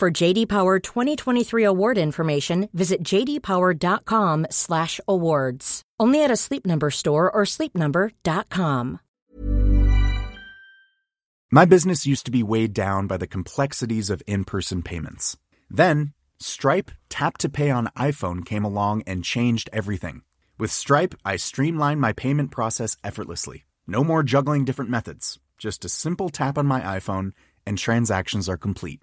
For JD Power 2023 award information, visit jdpower.com/awards. Only at a Sleep Number store or sleepnumber.com. My business used to be weighed down by the complexities of in-person payments. Then, Stripe Tap to Pay on iPhone came along and changed everything. With Stripe, I streamlined my payment process effortlessly. No more juggling different methods. Just a simple tap on my iPhone and transactions are complete.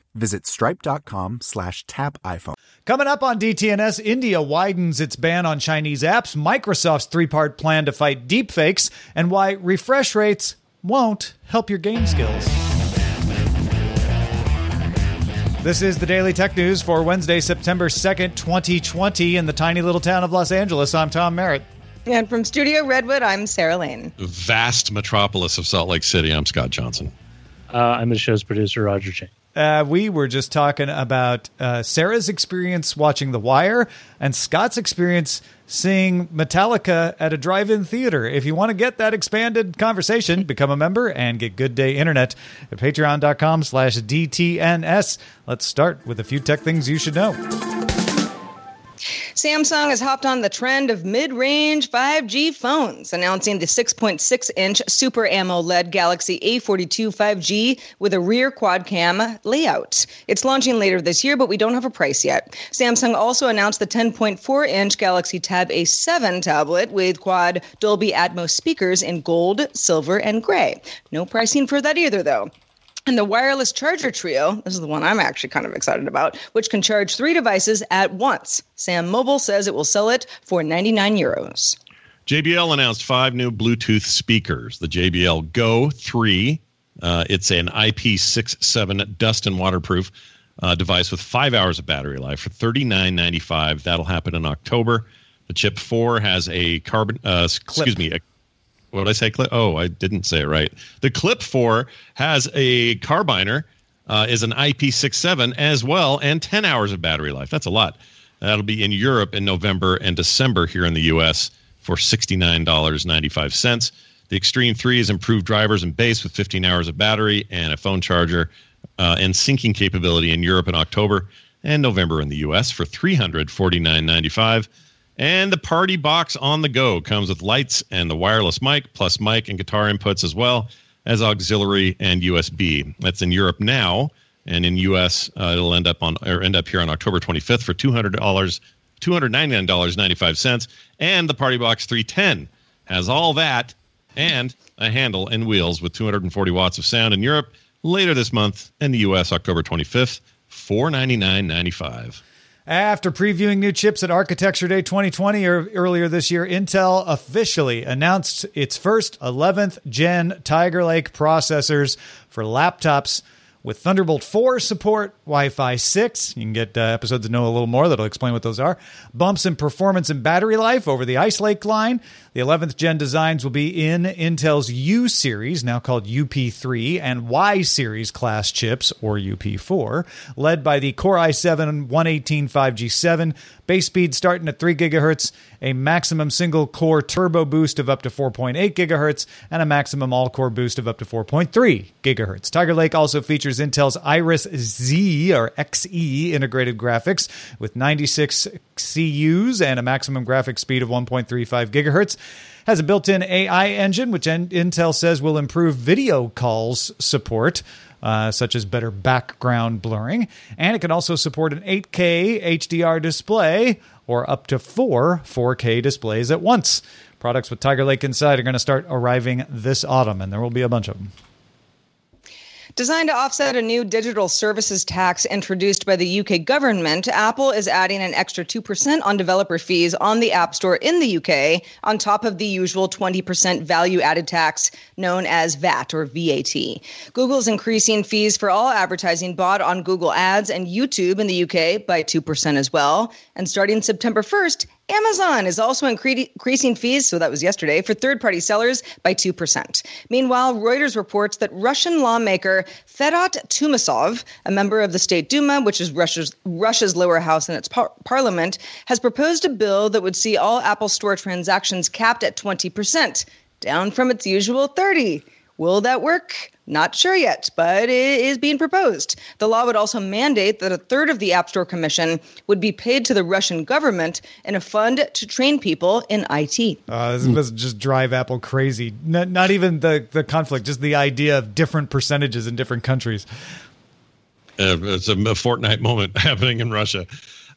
visit stripe.com slash tap iPhone. Coming up on DTNS, India widens its ban on Chinese apps, Microsoft's three part plan to fight deepfakes, and why refresh rates won't help your game skills. This is the Daily Tech News for Wednesday, September 2nd, 2020, in the tiny little town of Los Angeles. I'm Tom Merritt. And from Studio Redwood, I'm Sarah Lane. Vast metropolis of Salt Lake City, I'm Scott Johnson. Uh, I'm the show's producer, Roger Chang. Uh, we were just talking about uh, Sarah's experience watching The Wire and Scott's experience seeing Metallica at a drive-in theater. If you want to get that expanded conversation, become a member and get Good Day Internet at patreon.com slash DTNS. Let's start with a few tech things you should know. Samsung has hopped on the trend of mid range 5G phones, announcing the 6.6 inch Super AMOLED Galaxy A42 5G with a rear quad cam layout. It's launching later this year, but we don't have a price yet. Samsung also announced the 10.4 inch Galaxy Tab A7 tablet with quad Dolby Atmos speakers in gold, silver, and gray. No pricing for that either, though. And the wireless charger trio, this is the one I'm actually kind of excited about, which can charge three devices at once. SamMobile says it will sell it for 99 euros. JBL announced five new Bluetooth speakers. The JBL Go 3, uh, it's an IP67 dust and waterproof uh, device with five hours of battery life for $39.95. That'll happen in October. The Chip 4 has a carbon, uh, excuse me, a what did I say? Clip? Oh, I didn't say it right. The Clip 4 has a carbiner, uh, is an IP67 as well, and 10 hours of battery life. That's a lot. That'll be in Europe in November and December here in the U.S. for $69.95. The Xtreme 3 is improved drivers and bass with 15 hours of battery and a phone charger uh, and syncing capability in Europe in October and November in the U.S. for $349.95. And the party box on the go comes with lights and the wireless mic, plus mic and guitar inputs as well as auxiliary and USB. That's in Europe now, and in US uh, it'll end up on or end up here on October 25th for two hundred dollars, two hundred ninety nine dollars ninety five cents. And the Party Box 310 has all that and a handle and wheels with 240 watts of sound in Europe later this month, in the US October 25th, 499.95. After previewing new chips at Architecture Day 2020 or earlier this year, Intel officially announced its first 11th gen Tiger Lake processors for laptops with Thunderbolt 4 support, Wi Fi 6. You can get uh, episodes to know a little more that'll explain what those are. Bumps in performance and battery life over the Ice Lake line. The 11th gen designs will be in Intel's U series, now called UP3, and Y series class chips, or UP4, led by the Core i7 118 5G7. Base speed starting at 3 gigahertz, a maximum single core turbo boost of up to 4.8 gigahertz, and a maximum all core boost of up to 4.3 gigahertz. Tiger Lake also features Intel's Iris Z or XE integrated graphics with 96 CUs and a maximum graphic speed of 1.35 gigahertz. Has a built in AI engine, which Intel says will improve video calls support. Uh, such as better background blurring. And it can also support an 8K HDR display or up to four 4K displays at once. Products with Tiger Lake inside are going to start arriving this autumn, and there will be a bunch of them. Designed to offset a new digital services tax introduced by the UK government, Apple is adding an extra 2% on developer fees on the App Store in the UK, on top of the usual 20% value added tax known as VAT or VAT. Google's increasing fees for all advertising bought on Google Ads and YouTube in the UK by 2% as well. And starting September 1st, Amazon is also incre- increasing fees, so that was yesterday, for third party sellers by 2%. Meanwhile, Reuters reports that Russian lawmaker Fedot Tunusov, a member of the State Duma, which is Russia's, Russia's lower house in its par- parliament, has proposed a bill that would see all Apple Store transactions capped at 20%, down from its usual 30. Will that work? Not sure yet, but it is being proposed. The law would also mandate that a third of the App Store commission would be paid to the Russian government in a fund to train people in IT. Uh, this must just drive Apple crazy. Not, not even the, the conflict, just the idea of different percentages in different countries. Uh, it's a, a Fortnite moment happening in Russia.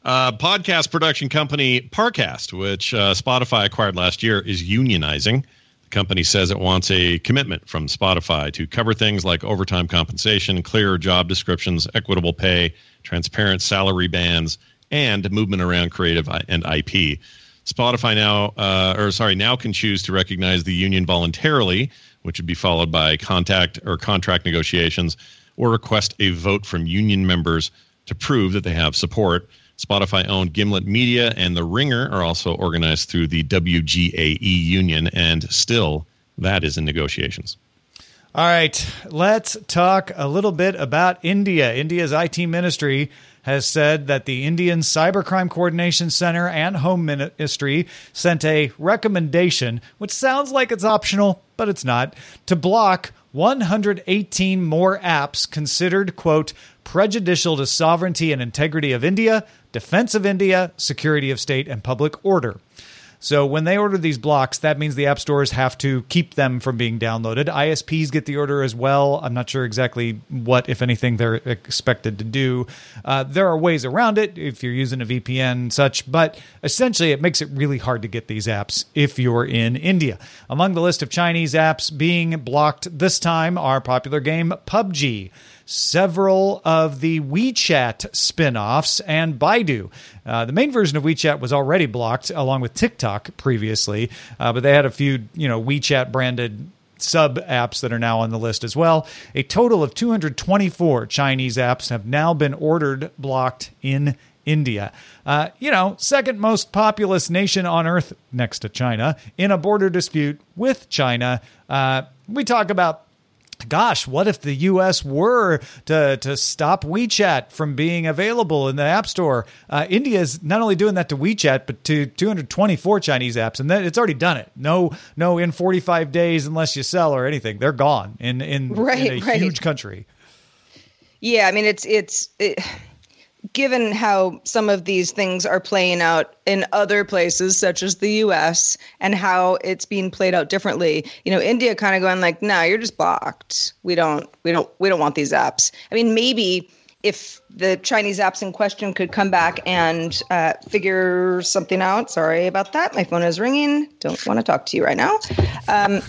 Uh, podcast production company Parcast, which uh, Spotify acquired last year, is unionizing. The company says it wants a commitment from Spotify to cover things like overtime compensation, clearer job descriptions, equitable pay, transparent salary bands, and movement around creative and IP. Spotify now, uh, or sorry, now can choose to recognize the union voluntarily, which would be followed by contact or contract negotiations, or request a vote from union members to prove that they have support. Spotify owned Gimlet Media and The Ringer are also organized through the WGAE union, and still that is in negotiations. All right, let's talk a little bit about India. India's IT ministry has said that the Indian Cybercrime Coordination Center and Home Ministry sent a recommendation, which sounds like it's optional, but it's not, to block 118 more apps considered, quote, prejudicial to sovereignty and integrity of India, defense of India, security of state, and public order. So when they order these blocks, that means the app stores have to keep them from being downloaded. ISPs get the order as well. I'm not sure exactly what, if anything, they're expected to do. Uh, there are ways around it if you're using a VPN and such, but essentially it makes it really hard to get these apps if you're in India. Among the list of Chinese apps being blocked this time are popular game PUBG several of the WeChat spin offs, and Baidu. Uh, the main version of WeChat was already blocked along with TikTok previously, uh, but they had a few, you know, WeChat branded sub apps that are now on the list as well. A total of 224 Chinese apps have now been ordered blocked in India. Uh, you know, second most populous nation on earth next to China in a border dispute with China. Uh, we talk about gosh, what if the U.S. were to to stop WeChat from being available in the App Store? Uh, India is not only doing that to WeChat, but to 224 Chinese apps, and that, it's already done it. No, no, in 45 days, unless you sell or anything, they're gone in in, right, in a right. huge country. Yeah, I mean it's it's. It given how some of these things are playing out in other places such as the US and how it's being played out differently you know India kind of going like no you're just blocked we don't we don't we don't want these apps i mean maybe if the Chinese apps in question could come back and uh, figure something out. Sorry about that. My phone is ringing. Don't want to talk to you right now. Um,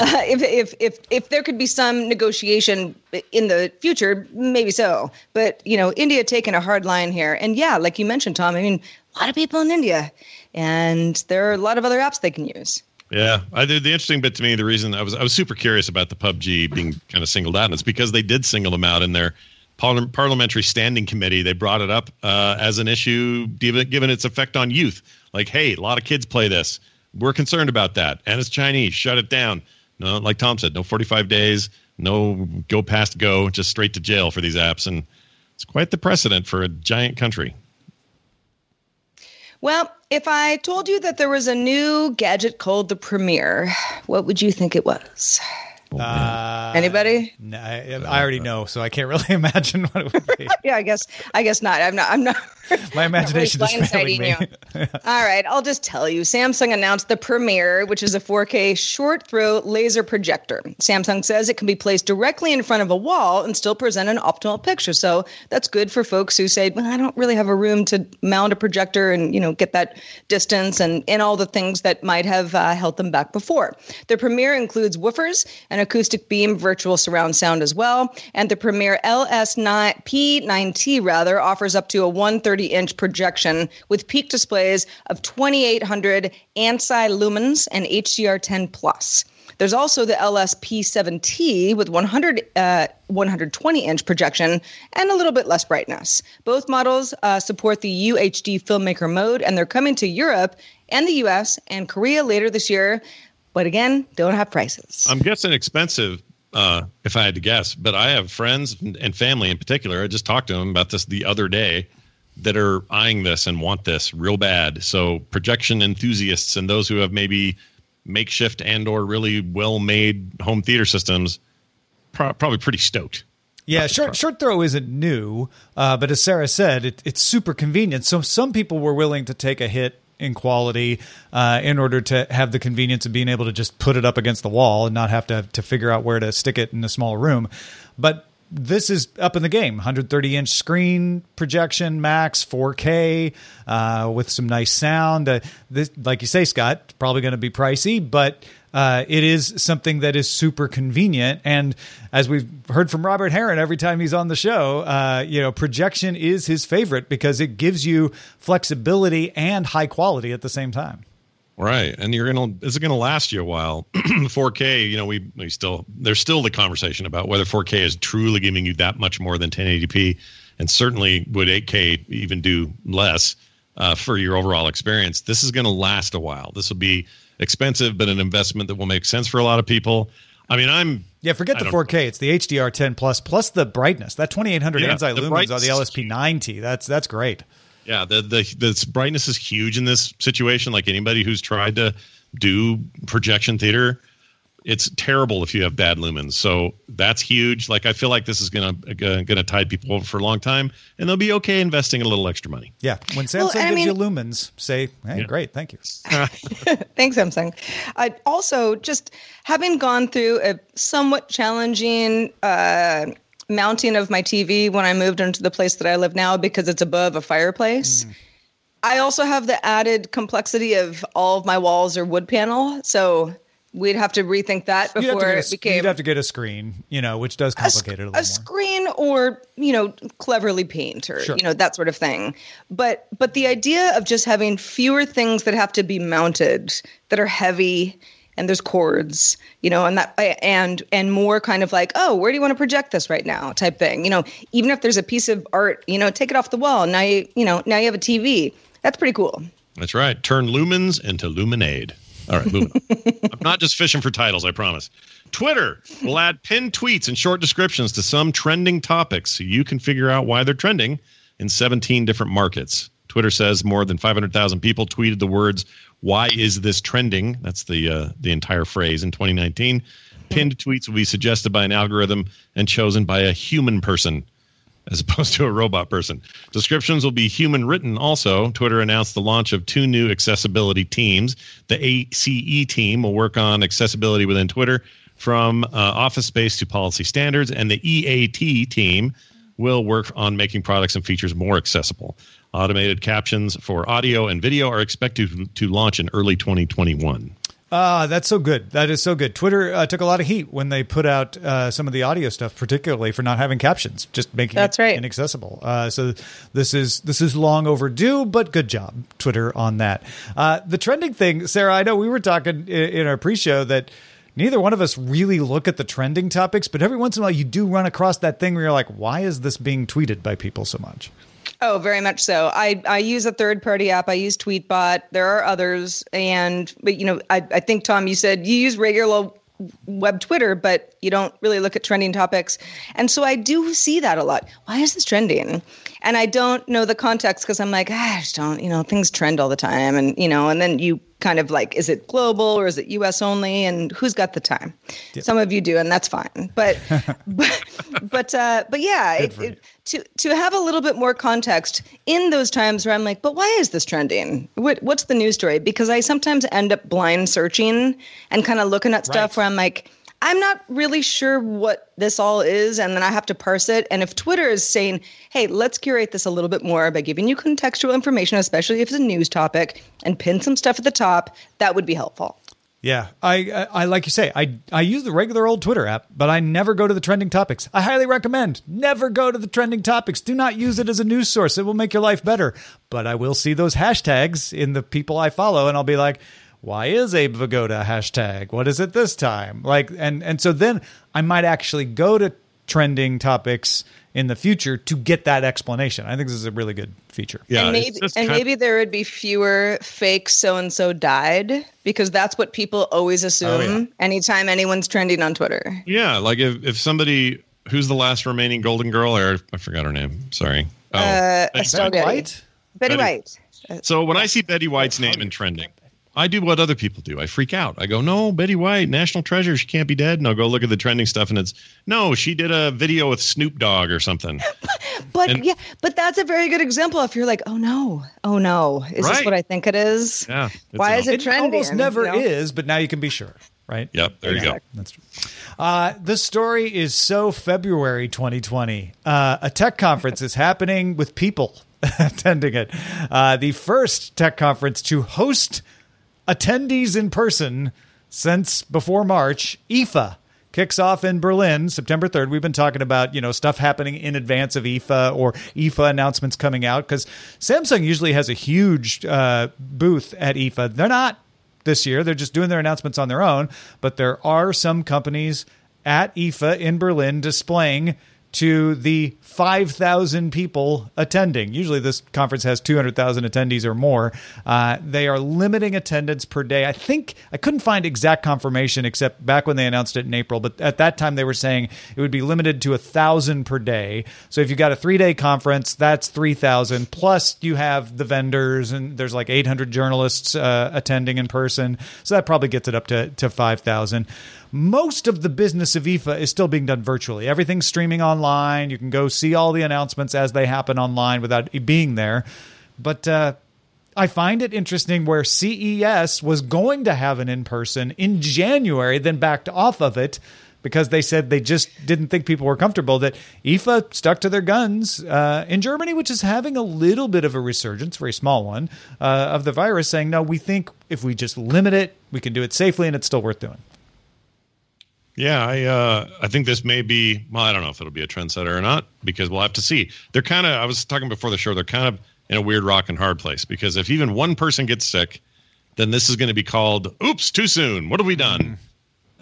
uh, if, if if if there could be some negotiation in the future, maybe so. But you know, India taking a hard line here, and yeah, like you mentioned, Tom. I mean, a lot of people in India, and there are a lot of other apps they can use. Yeah, I did. The interesting bit to me, the reason I was I was super curious about the PUBG being kind of singled out, and it's because they did single them out in their parliamentary standing committee. They brought it up uh, as an issue, given, given its effect on youth. Like, hey, a lot of kids play this. We're concerned about that, and it's Chinese. Shut it down. No, like Tom said, no 45 days, no go past go, just straight to jail for these apps. And it's quite the precedent for a giant country. Well, if I told you that there was a new gadget called the Premiere, what would you think it was? Uh, Anybody? No, I, I already know, so I can't really imagine what it would be. Yeah, I guess. I guess not. I'm not. I'm not. My imagination not really is failing me. blindsiding All right, I'll just tell you. Samsung announced the Premiere, which is a 4K short throw laser projector. Samsung says it can be placed directly in front of a wall and still present an optimal picture. So that's good for folks who say, "Well, I don't really have a room to mount a projector and you know get that distance and and all the things that might have uh, held them back before." The Premiere includes woofers, an acoustic beam, virtual surround sound as well, and the Premiere LS9 P9T rather offers up to a 130 inch projection with peak displays of 2800 ANSI lumens and HDR10 plus. There's also the LSP7T with 100, uh, 120 inch projection and a little bit less brightness. Both models uh, support the UHD filmmaker mode, and they're coming to Europe and the US and Korea later this year. But again, don't have prices. I'm guessing expensive, uh, if I had to guess. But I have friends and family in particular. I just talked to them about this the other day that are eyeing this and want this real bad. So projection enthusiasts and those who have maybe makeshift and or really well made home theater systems pro- probably pretty stoked. Yeah, short short throw isn't new, uh, but as Sarah said, it, it's super convenient. So some people were willing to take a hit in quality uh, in order to have the convenience of being able to just put it up against the wall and not have to to figure out where to stick it in a small room. But this is up in the game 130 inch screen projection max 4k uh, with some nice sound uh, this, like you say scott probably going to be pricey but uh, it is something that is super convenient and as we've heard from robert heron every time he's on the show uh, you know projection is his favorite because it gives you flexibility and high quality at the same time Right, and you're gonna is it gonna last you a while? 4K, you know, we we still there's still the conversation about whether 4K is truly giving you that much more than 1080p, and certainly would 8K even do less uh, for your overall experience. This is gonna last a while. This will be expensive, but an investment that will make sense for a lot of people. I mean, I'm yeah. Forget the 4K. It's the HDR10 plus plus the brightness. That 2800 Yeah, lumens on the LSP90. That's that's great. Yeah, the the the brightness is huge in this situation. Like anybody who's tried to do projection theater, it's terrible if you have bad lumens. So that's huge. Like I feel like this is gonna gonna tide people over for a long time, and they'll be okay investing a little extra money. Yeah, when Samsung Well, and I gives you lumens, say, "Hey, Yeah. great, thank you." Thanks, Samsung. Uh, also, just having gone through a somewhat challenging uh, mounting of my TV when I moved into the place that I live now because it's above a fireplace. I also have the added complexity of all of my walls are wood panel, so we'd have to rethink that You'd have, to before get a, it became you'd have to get a screen, you know, which does a, complicate it a a little more. screen or you know cleverly paint or Sure. you know that sort of thing but but the idea of just having fewer things that have to be mounted that are heavy and there's cords you know and that and and more kind of like oh where do you want to project this right now type thing you know even if there's a piece of art you know take it off the wall now you you know now you have a tv that's pretty cool That's right. Turn lumens into luminade. All right, moving on. I'm not just fishing for titles, I promise. Twitter will add pinned tweets and short descriptions to some trending topics so you can figure out why they're trending in 17 different markets. Twitter says more than 500,000 people tweeted the words "Why is this trending?" That's the uh, the entire phrase in 2019. Pinned tweets will be suggested by an algorithm and chosen by a human person as opposed to a robot person. Descriptions will be human written also. Twitter announced the launch of two new accessibility teams. The ACE team will work on accessibility within Twitter from uh, office space to policy standards, and the EAT team will work on making products and features more accessible. Automated captions for audio and video are expected to, to launch in early 2021. Ah, that's so good. That is so good. Twitter uh, took a lot of heat when they put out uh, some of the audio stuff, particularly for not having captions, just making That's it right. inaccessible. Uh, so this is this is long overdue, but good job, Twitter, on that. Uh, the trending thing, Sarah. I know we were talking in, in our pre-show that neither one of us really look at the trending topics, but every once in a while you do run across that thing where you're like, why is this being tweeted by people so much? Oh, very much so. I, I use a third party app. I use Tweetbot. There are others, and but you know, I, I think Tom, you said you use regular web Twitter, but you don't really look at trending topics. And so I do see that a lot. Why is this trending? And I don't know the context because I'm like, ah, I just don't, you know, things trend all the time, and you know, and then you kind of like, is it global or is it US only? And who's got the time? Some of you do, and that's fine. But, but, but, uh, but yeah, it, it, to, to have a little bit more context in those times where I'm like, but why is this trending? What, what's the news story? Because I sometimes end up blind searching and kind of looking at stuff Right. where I'm like, I'm not really sure what this all is, and then I have to parse it. And if Twitter is saying, hey, let's curate this a little bit more by giving you contextual information, especially if it's a news topic, and pin some stuff at the top, that would be helpful. Yeah, I, I, I like you say, I, I use the regular old Twitter app, but I never go to the trending topics. I highly recommend never go to the trending topics. Do not use it as a news source; it will make your life better. But I will see those hashtags in the people I follow, and I'll be like, "Why is Abe Vigoda hashtag? What is it this time?" Like, and and so then I might actually go to trending topics in the future to get that explanation. I think this is a really good feature. Yeah, and maybe and kind- maybe there would be fewer fake so and so died because that's what people always assume anytime anyone's trending on Twitter. Yeah, like if, if somebody who's the last remaining Golden Girl, or I forgot her name. Sorry. Oh, Uh, Betty Estelle White. White? Betty Betty- White. So when I see Betty White's name in trending, I do what other people do. I freak out. I go, no, Betty White, national treasure. She can't be dead. And I'll go look at the trending stuff, and it's no, she did a video with Snoop Dogg or something. But And- yeah, but that's a very good example. If you're like, oh no, oh no, is this what I think it is? Yeah. Why is it It trending? almost never you know? is, but now you can be sure, right? Yep. There you go. That's true. Uh, the story is so February 2020. Uh, a tech conference is happening with people attending it. Uh, the first tech conference to host attendees in person since before March. IFA kicks off in Berlin September 3rd. We've been talking about, you know, stuff happening in advance of IFA or IFA announcements coming out because Samsung usually has a huge uh, booth at IFA. They're not this year. They're just doing their announcements on their own. But there are some companies at IFA in Berlin displaying to the 5,000 people attending. Usually, this conference has 200,000 attendees or more. Uh, they are limiting attendance per day. I think I couldn't find exact confirmation except back when they announced it in April, but at that time they were saying it would be limited to a thousand per day. So if you've got a three day conference, that's 3,000. Plus, you have the vendors, and there's like 800 journalists uh, attending in person. So that probably gets it up to, to 5,000 most of the business of IFA is still being done virtually. Everything's streaming online. You can go see all the announcements as they happen online without being there. But uh, I find it interesting where CES was going to have an in person in January, then backed off of it because they said they just didn't think people were comfortable. That IFA stuck to their guns uh, in Germany, which is having a little bit of a resurgence, very small one, uh, of the virus, saying, no, we think if we just limit it, we can do it safely and it's still worth doing. Yeah, I uh, I think this may be. Well, I don't know if it'll be a trendsetter or not because we'll have to see. They're kind of. I was talking before the show. They're kind of in a weird rock and hard place because if even one person gets sick, then this is going to be called "Oops, too soon." What have we done?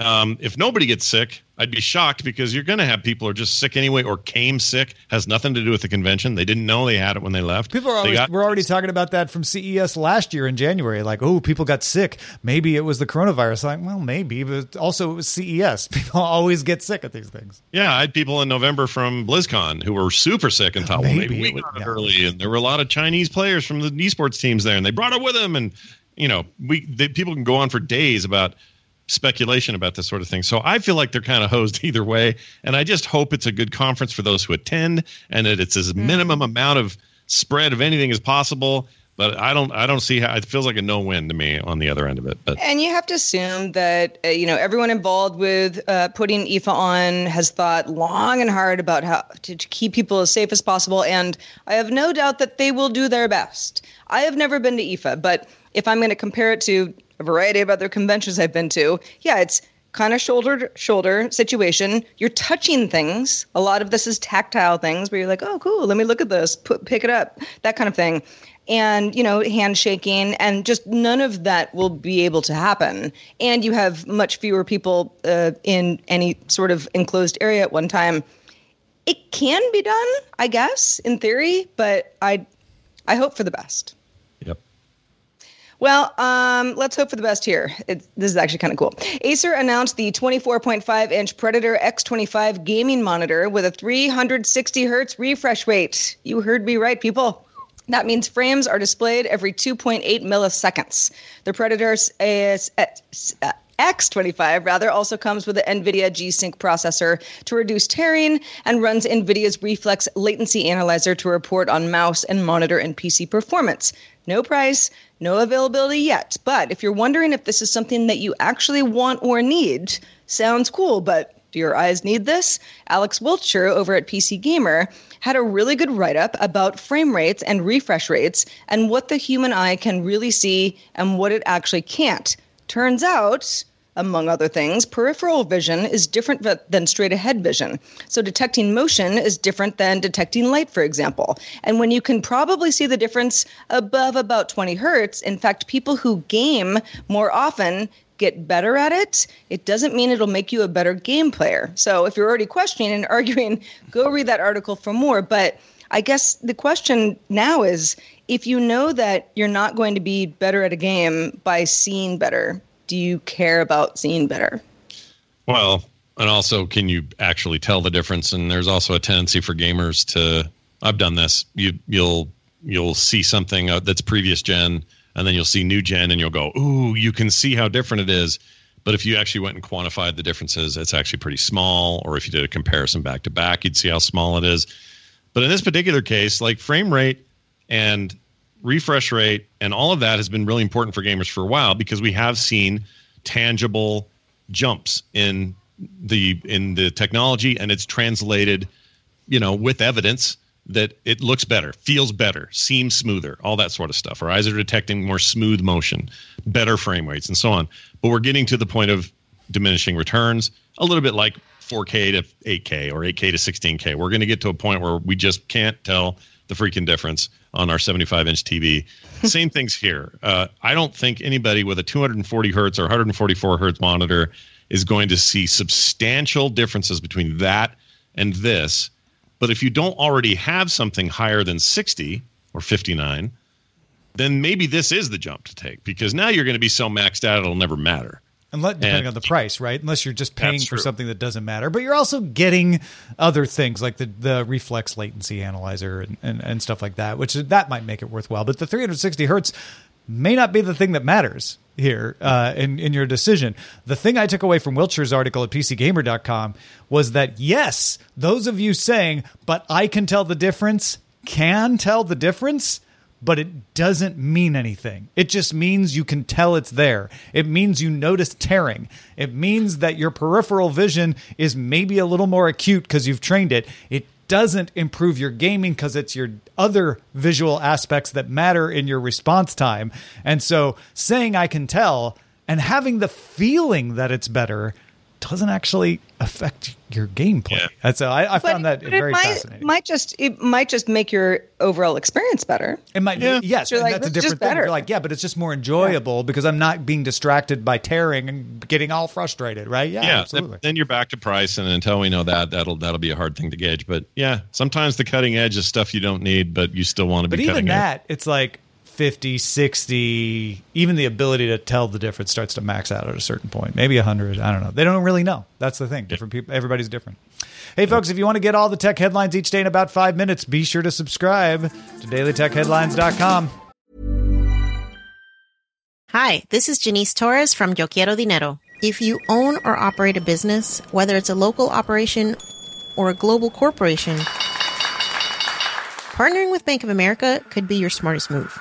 Um, if nobody gets sick, I'd be shocked because you're going to have people who are just sick anyway or came sick. Has nothing to do with the convention. They didn't know they had it when they left. People are always, got- we're already talking about that from CES last year in January. Like, oh, people got sick. Maybe it was the coronavirus. Like, well, maybe, but also it was CES. People always get sick at these things. Yeah, I had people in November from BlizzCon who were super sick and thought, well, Maybe maybe we got it early. And there were a lot of Chinese players from the esports teams there, and they brought it with them. And you know, we they, people can go on for days about speculation about this sort of thing. So I feel like they're kind of hosed either way, and I just hope it's a good conference for those who attend, and that it's as minimum amount of spread of anything as possible. But I don't, I don't see how it feels like a no-win to me on the other end of it. But And you have to assume that uh, you know everyone involved with uh, putting IFA on has thought long and hard about how to, to keep people as safe as possible, and I have no doubt that they will do their best. I have never been to IFA, but if I'm going to compare it to a variety of other conventions I've been to, yeah, it's kind of shoulder to shoulder situation. You're touching things. A lot of this is tactile things where you're like, oh, cool, let me look at this, put, pick it up, that kind of thing. And, you know, handshaking and just none of that will be able to happen. And you have much fewer people uh, in any sort of enclosed area at one time. It can be done, I guess, in theory, but I, I hope for the best. Well, um, let's hope for the best here. It, this is actually kind of cool. Acer announced the 24.5 inch Predator X25 gaming monitor with a 360 hertz refresh rate. You heard me right, people. That means frames are displayed every 2.8 milliseconds. The Predator is, uh, X25 rather also comes with an NVIDIA G-Sync processor to reduce tearing and runs NVIDIA's Reflex Latency Analyzer to report on mouse and monitor and PC performance. No price, no availability yet. But if you're wondering if this is something that you actually want or need, sounds cool, but do your eyes need this? Alex Wiltshire over at PC Gamer had a really good write up about frame rates and refresh rates and what the human eye can really see and what it actually can't. Turns out, among other things, peripheral vision is different than straight ahead vision. So, detecting motion is different than detecting light, for example. And when you can probably see the difference above about 20 hertz, in fact, people who game more often get better at it, it doesn't mean it'll make you a better game player. So if you're already questioning and arguing, go read that article for more. But I guess the question now is if you know that you're not going to be better at a game by seeing better, do you care about seeing better? Well, and also, can you actually tell the difference? And there's also a tendency for gamers to. I've done this. You you'll you'll see something uh, that's previous gen and then you'll see new gen and you'll go, ooh, you can see how different it is. But if you actually went and quantified the differences, it's actually pretty small. Or if you did a comparison back to back, you'd see how small it is. But in this particular case, like frame rate and refresh rate and all of that has been really important for gamers for a while because we have seen tangible jumps in the in the technology and it's translated you know with evidence that it looks better, feels better, seems smoother, all that sort of stuff. Our eyes are detecting more smooth motion, better frame rates, and so on. But we're getting to the point of diminishing returns, a little bit like 4K to 8K or 8K to 16K. We're going to get to a point where we just can't tell the freaking difference on our 75 inch TV. Same things here. Uh, I don't think anybody with a 240 hertz or 144 hertz monitor is going to see substantial differences between that and this but if you don't already have something higher than 60 or 59, then maybe this is the jump to take because now you're going to be so maxed out it'll never matter. Unless, depending and, on the price, right? Unless you're just paying for something that doesn't matter, but you're also getting other things like the, the reflex latency analyzer and, and, and stuff like that, which that might make it worthwhile. But the 360 hertz may not be the thing that matters here uh, in in your decision. The thing I took away from Wiltshire's article at PCGamer.com was that yes, those of you saying, "But I can tell the difference," can tell the difference. But it doesn't mean anything. It just means you can tell it's there. It means you notice tearing. It means that your peripheral vision is maybe a little more acute because you've trained it. It doesn't improve your gaming because it's your other visual aspects that matter in your response time. And so saying I can tell and having the feeling that it's better doesn't actually affect your gameplay. Yeah. And so I, I found that very might, fascinating. Might just it might just make your overall experience better. It might, yeah. yes, like, that's a different thing. You're like, yeah, but it's just more enjoyable yeah. because I'm not being distracted by tearing and getting all frustrated, right? Yeah, yeah absolutely. Then you're back to price, and until we know that, that'll that'll be a hard thing to gauge. But yeah, sometimes the cutting edge is stuff you don't need, but you still want to be. But even that, edge. it's like 50, 60, even the ability to tell the difference starts to max out at a certain point. Maybe 100. I don't know. They don't really know. That's the thing. Different people, everybody's different. Hey, folks, if you want to get all the tech headlines each day in about five minutes, be sure to subscribe to dailytechheadlines.com. Hi, this is Janice Torres from Yo Quiero Dinero. If you own or operate a business, whether it's a local operation or a global corporation, partnering with Bank of America could be your smartest move.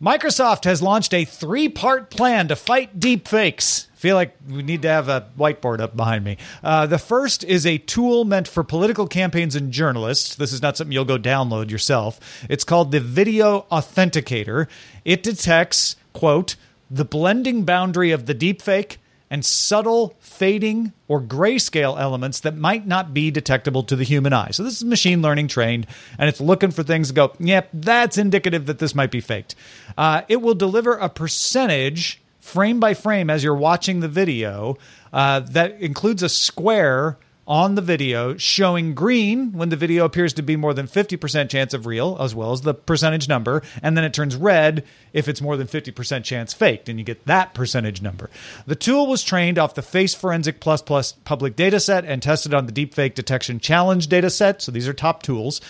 Microsoft has launched a three part plan to fight deepfakes. feel like we need to have a whiteboard up behind me. Uh, the first is a tool meant for political campaigns and journalists. This is not something you'll go download yourself. It's called the Video Authenticator. It detects, quote, the blending boundary of the deepfake and subtle fading or grayscale elements that might not be detectable to the human eye. So this is machine learning trained, and it's looking for things to go, yep, that's indicative that this might be faked. Uh, it will deliver a percentage frame by frame as you're watching the video uh, that includes a square on the video showing green when the video appears to be more than 50% chance of real, as well as the percentage number. And then it turns red if it's more than 50% chance faked, and you get that percentage number. The tool was trained off the Face Forensic Plus Plus public dataset and tested on the Deepfake Detection Challenge dataset. So these are top tools.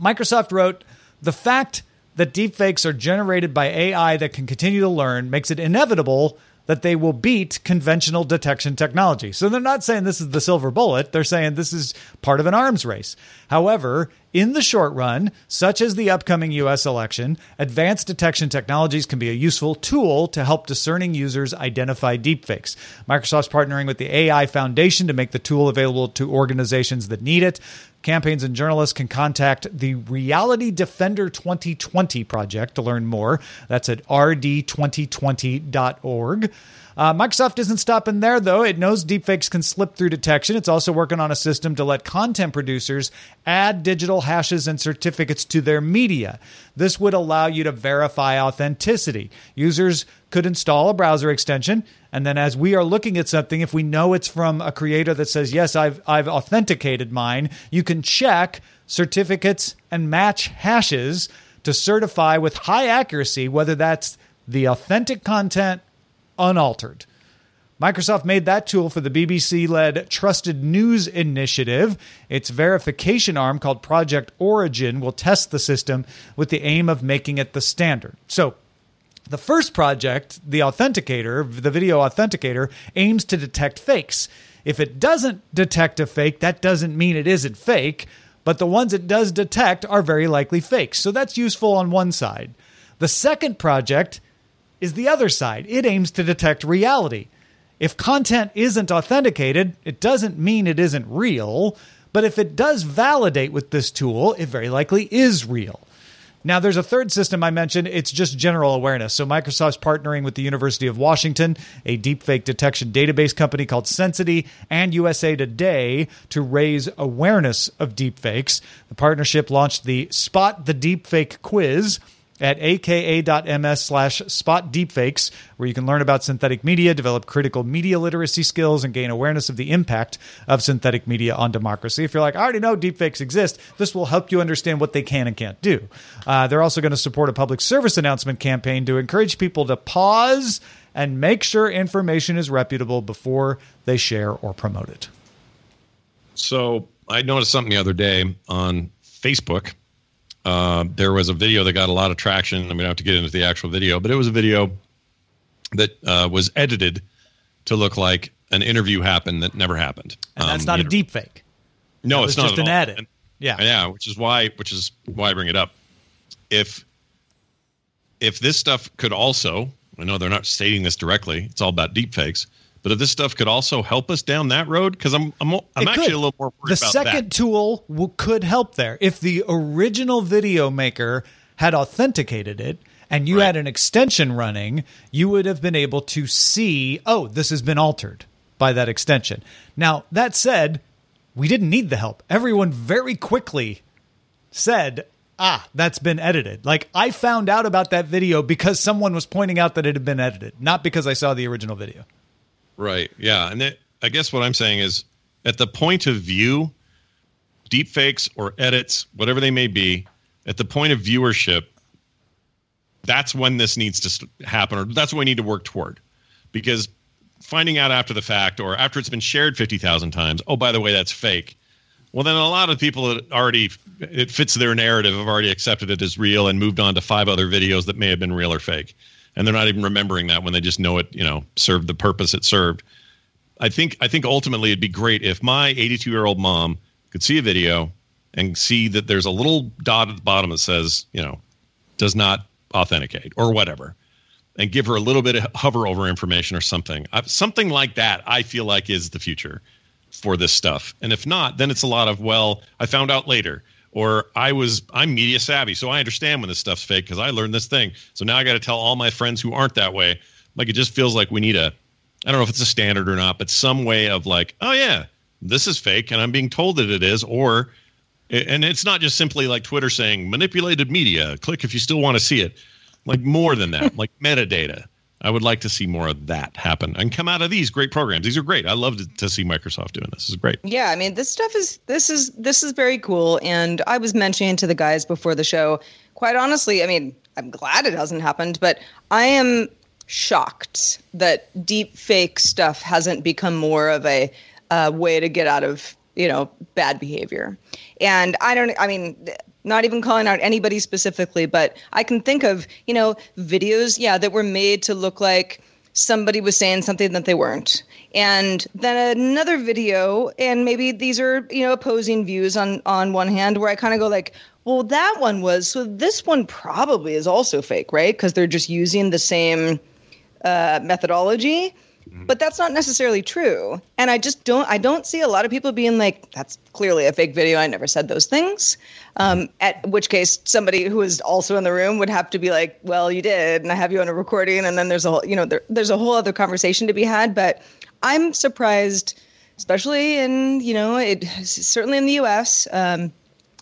Microsoft wrote the fact that deepfakes are generated by AI that can continue to learn makes it inevitable that they will beat conventional detection technology. So they're not saying this is the silver bullet, they're saying this is part of an arms race. However, in the short run, such as the upcoming US election, advanced detection technologies can be a useful tool to help discerning users identify deepfakes. Microsoft's partnering with the AI Foundation to make the tool available to organizations that need it. Campaigns and journalists can contact the Reality Defender 2020 project to learn more. That's at rd2020.org. Uh, Microsoft isn't stopping there, though. It knows deepfakes can slip through detection. It's also working on a system to let content producers add digital hashes and certificates to their media. This would allow you to verify authenticity. Users could install a browser extension, and then as we are looking at something, if we know it's from a creator that says, Yes, I've, I've authenticated mine, you can check certificates and match hashes to certify with high accuracy whether that's the authentic content unaltered. Microsoft made that tool for the BBC led Trusted News Initiative. Its verification arm, called Project Origin, will test the system with the aim of making it the standard. So, the first project, the Authenticator, the video authenticator, aims to detect fakes. If it doesn't detect a fake, that doesn't mean it isn't fake, but the ones it does detect are very likely fakes. So that's useful on one side. The second project is the other side. It aims to detect reality. If content isn't authenticated, it doesn't mean it isn't real, but if it does validate with this tool, it very likely is real. Now, there's a third system I mentioned. It's just general awareness. So, Microsoft's partnering with the University of Washington, a deepfake detection database company called Sensity, and USA Today to raise awareness of deepfakes. The partnership launched the Spot the Deepfake quiz at aka.ms slash spot deepfakes, where you can learn about synthetic media, develop critical media literacy skills, and gain awareness of the impact of synthetic media on democracy. If you're like, I already know deepfakes exist, this will help you understand what they can and can't do. Uh, they're also going to support a public service announcement campaign to encourage people to pause and make sure information is reputable before they share or promote it. So I noticed something the other day on Facebook uh, there was a video that got a lot of traction. I mean, I don't have to get into the actual video, but it was a video that uh, was edited to look like an interview happened that never happened. And that's um, not a deep fake. No, that it's not just an all. edit. And, yeah, yeah, which is why, which is why I bring it up. If if this stuff could also, I know they're not stating this directly. It's all about deep fakes but if this stuff could also help us down that road, because I'm I'm, I'm actually could. a little more worried the second that. tool w- could help there if the original video maker had authenticated it and you Right. had an extension running, you would have been able to see, oh, this has been altered by that extension. Now, that said, we didn't need the help. Everyone very quickly said, ah, that's been edited. Like, I found out about that video because someone was pointing out that it had been edited, not because I saw the original video. Right. Yeah. And it, I guess what I'm saying is at the point of view, deepfakes or edits, whatever they may be, at the point of viewership, that's when this needs to happen, or that's what we need to work toward. Because finding out after the fact or after it's been shared 50,000 times, oh, by the way, that's fake. Well, then a lot of people that already, it fits their narrative, have already accepted it as real and moved on to five other videos that may have been real or fake. And they're not even remembering that when they just know it, you know, served the purpose it served. I think I think ultimately it'd be great if my 82 year old mom could see a video and see that there's a little dot at the bottom that says, you know, does not authenticate or whatever, and give her a little bit of hover over information or something. I, something like that, I feel like is the future for this stuff. And if not, then it's a lot of well, I found out later. Or I was I'm media savvy, so I understand when this stuff's fake because I learned this thing. So now I got to tell all my friends who aren't that way. Like it just feels like we need a I don't know if it's a standard or not, but some way of like, oh yeah, this is fake, and I'm being told that it is, or and it's not just simply like Twitter saying manipulated media. Click if you still want to see it. Like more than that, like metadata. I would like to see more of that happen and come out of these great programs. These are great. I love to, to see Microsoft doing this. This is great. Yeah, I mean, this stuff is this is this is very cool. And I was mentioning to the guys before the show, quite honestly, I mean, I'm glad it hasn't happened, but I am shocked that deep fake stuff hasn't become more of a uh, way to get out of you know bad behavior. And I don't. I mean. Not even calling out anybody specifically, but I can think of, you know, videos, yeah, that were made to look like somebody was saying something that they weren't. And then another video and maybe these are you know opposing views on on one hand where i kind of go like well that one was so this one probably is also fake right? Because they're just using the same uh, methodology but that's not necessarily true. And i just don't i don't see a lot of people being like that's clearly a fake video. I never said those things. Um, at which case somebody who is also in the room would have to be like well you did and i have you on a recording. And then there's a whole you know there, there's a whole other conversation to be had. But i'm surprised especially in you know it certainly in the us um,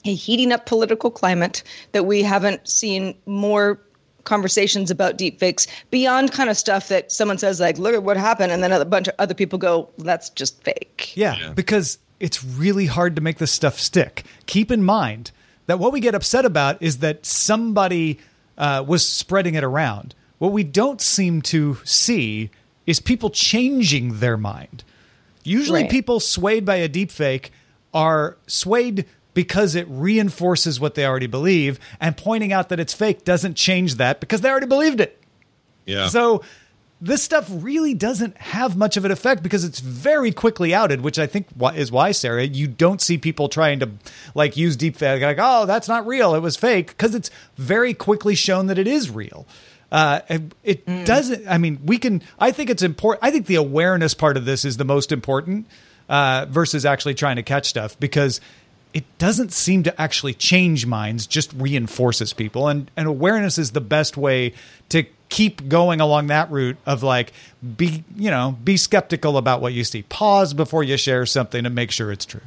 a heating up political climate that we haven't seen more conversations about deepfakes beyond kind of stuff that someone says like look at what happened and then a bunch of other people go that's just fake Yeah, Yeah. because it's really hard to make this stuff stick. Keep in mind that what we get upset about is that somebody uh, was spreading it around. What we don't seem to see is people changing their mind. Usually, Right. people swayed by a deepfake are swayed because it reinforces what they already believe, and pointing out that it's fake doesn't change that because they already believed it. Yeah. So this stuff really doesn't have much of an effect because it's very quickly outed, which I think is why Sarah you don't see people trying to like use deepfake like oh that's not real it was fake because it's very quickly shown that it is real. Uh, it it doesn't. I mean, we can. I think it's important. I think the awareness part of this is the most important uh, versus actually trying to catch stuff because it doesn't seem to actually change minds just reinforces people. And and awareness is the best way to keep going along that route of like be you know be skeptical about what you see. Pause before you share something and make sure it's true.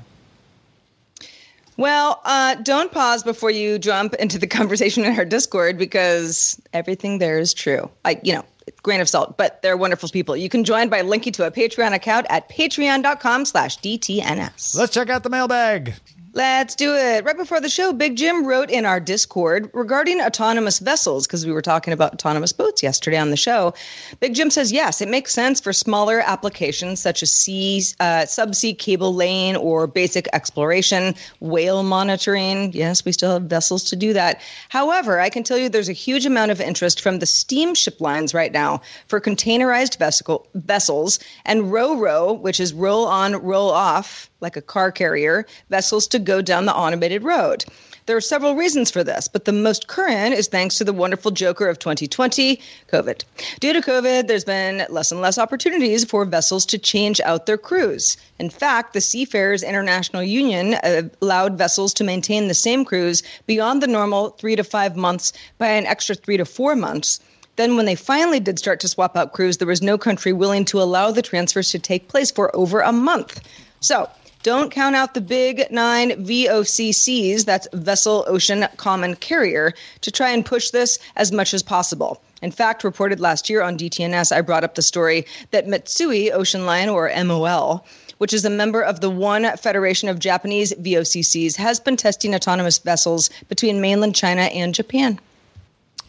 Well uh, don't pause before you jump into the conversation in our discord because everything there is true. I you know grain of salt but they're wonderful people. You can join by linking to a patreon account at patreon.com slash dtns let's check out the mailbag Let's do it. Right before the show, Big Jim wrote in our Discord regarding autonomous vessels because we were talking about autonomous boats yesterday on the show. Big Jim says, yes, it makes sense for smaller applications such as sea, uh, subsea cable laying or basic exploration, whale monitoring. Yes, we still have vessels to do that. However, I can tell you there's a huge amount of interest from the steamship lines right now for containerized vesicle, vessels and RoRo, which is roll on, roll off like a car carrier, vessels to go down the automated road. There are several reasons for this, but the most current is thanks to the wonderful joker of 2020, COVID. Due to COVID, there's been less and less opportunities for vessels to change out their crews. In fact, the Seafarers International Union uh, allowed vessels to maintain the same crews beyond the normal three to five months by an extra three to four months. Then, when they finally did start to swap out crews, there was no country willing to allow the transfers to take place for over a month. So, don't count out the big nine VOCCs, that's Vessel Ocean Common Carrier, to try and push this as much as possible. In fact, reported last year on DTNS, I brought up the story that Mitsui Ocean Line, or MOL, which is a member of the One Federation of Japanese VOCCs, has been testing autonomous vessels between mainland China and Japan.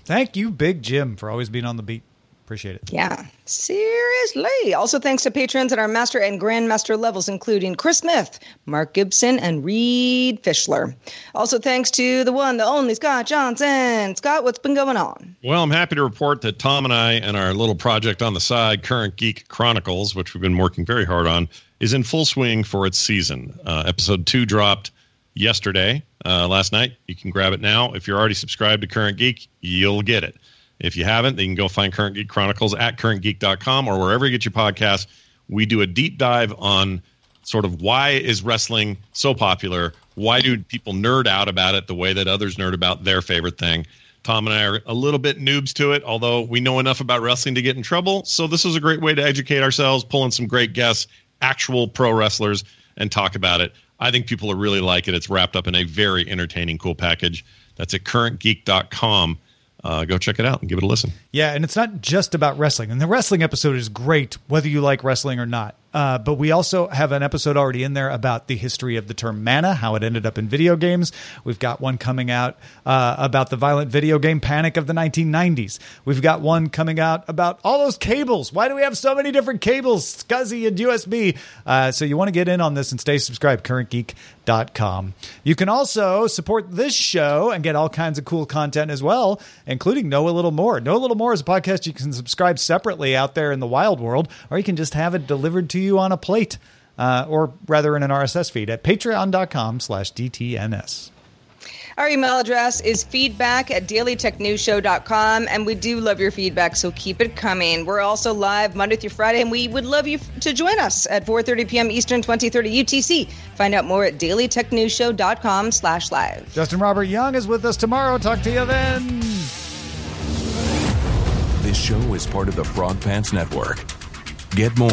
Thank you, Big Jim, for always being on the beat. Appreciate it. Yeah, seriously. Also, thanks to patrons at our master and grandmaster levels, including Chris Smith, Mark Gibson, and Reed Fischler. Also, thanks to the one, the only Scott Johnson. Scott, what's been going on? Well, I'm happy to report that Tom and I and our little project on the side, Current Geek Chronicles, which we've been working very hard on, is in full swing for its season. Uh, episode two dropped yesterday, uh, last night. You can grab it now. If you're already subscribed to Current Geek, you'll get it. If you haven't, then you can go find Current Geek Chronicles at currentgeek.com or wherever you get your podcasts. We do a deep dive on sort of why is wrestling so popular? Why do people nerd out about it the way that others nerd about their favorite thing? Tom and I are a little bit noobs to it, although we know enough about wrestling to get in trouble. So this is a great way to educate ourselves, pull in some great guests, actual pro wrestlers, and talk about it. I think people will really like it. It's wrapped up in a very entertaining, cool package. That's at currentgeek.com uh, go check it out and give it a listen. Yeah, and it's not just about wrestling. And the wrestling episode is great, whether you like wrestling or not. Uh, but we also have an episode already in there about the history of the term mana, how it ended up in video games. We've got one coming out uh, about the violent video game panic of the 1990s. We've got one coming out about all those cables. Why do we have so many different cables, SCSI and USB? Uh, so you want to get in on this and stay subscribed, currentgeek.com. You can also support this show and get all kinds of cool content as well, including Know a Little More. Know a Little More is a podcast you can subscribe separately out there in the wild world, or you can just have it delivered to you you on a plate, uh, or rather in an RSS feed at patreon.com slash DTNS. Our email address is feedback at dailytechnewsshow.com, and we do love your feedback, so keep it coming. We're also live Monday through Friday, and we would love you to join us at 4.30 p.m. Eastern, 2030 UTC. Find out more at dailytechnewsshow.com slash live. Justin Robert Young is with us tomorrow. Talk to you then. This show is part of the Frog Pants Network. Get more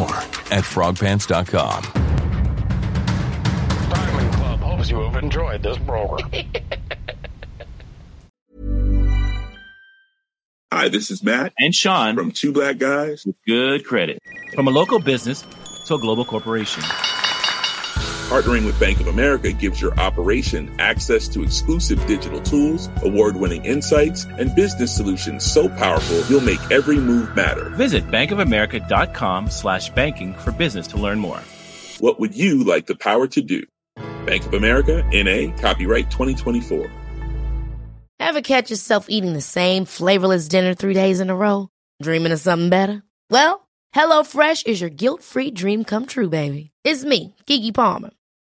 at frogpants.com. Diamond Club hopes you have enjoyed this program. Hi, this is Matt and Sean from Two Black Guys with Good Credit. From a local business to a global corporation. Partnering with Bank of America gives your operation access to exclusive digital tools, award winning insights, and business solutions so powerful you'll make every move matter. Visit bankofamerica.com slash banking for business to learn more. What would you like the power to do? Bank of America, NA, copyright 2024. Ever catch yourself eating the same flavorless dinner three days in a row? Dreaming of something better? Well, HelloFresh is your guilt free dream come true, baby. It's me, Keke Palmer.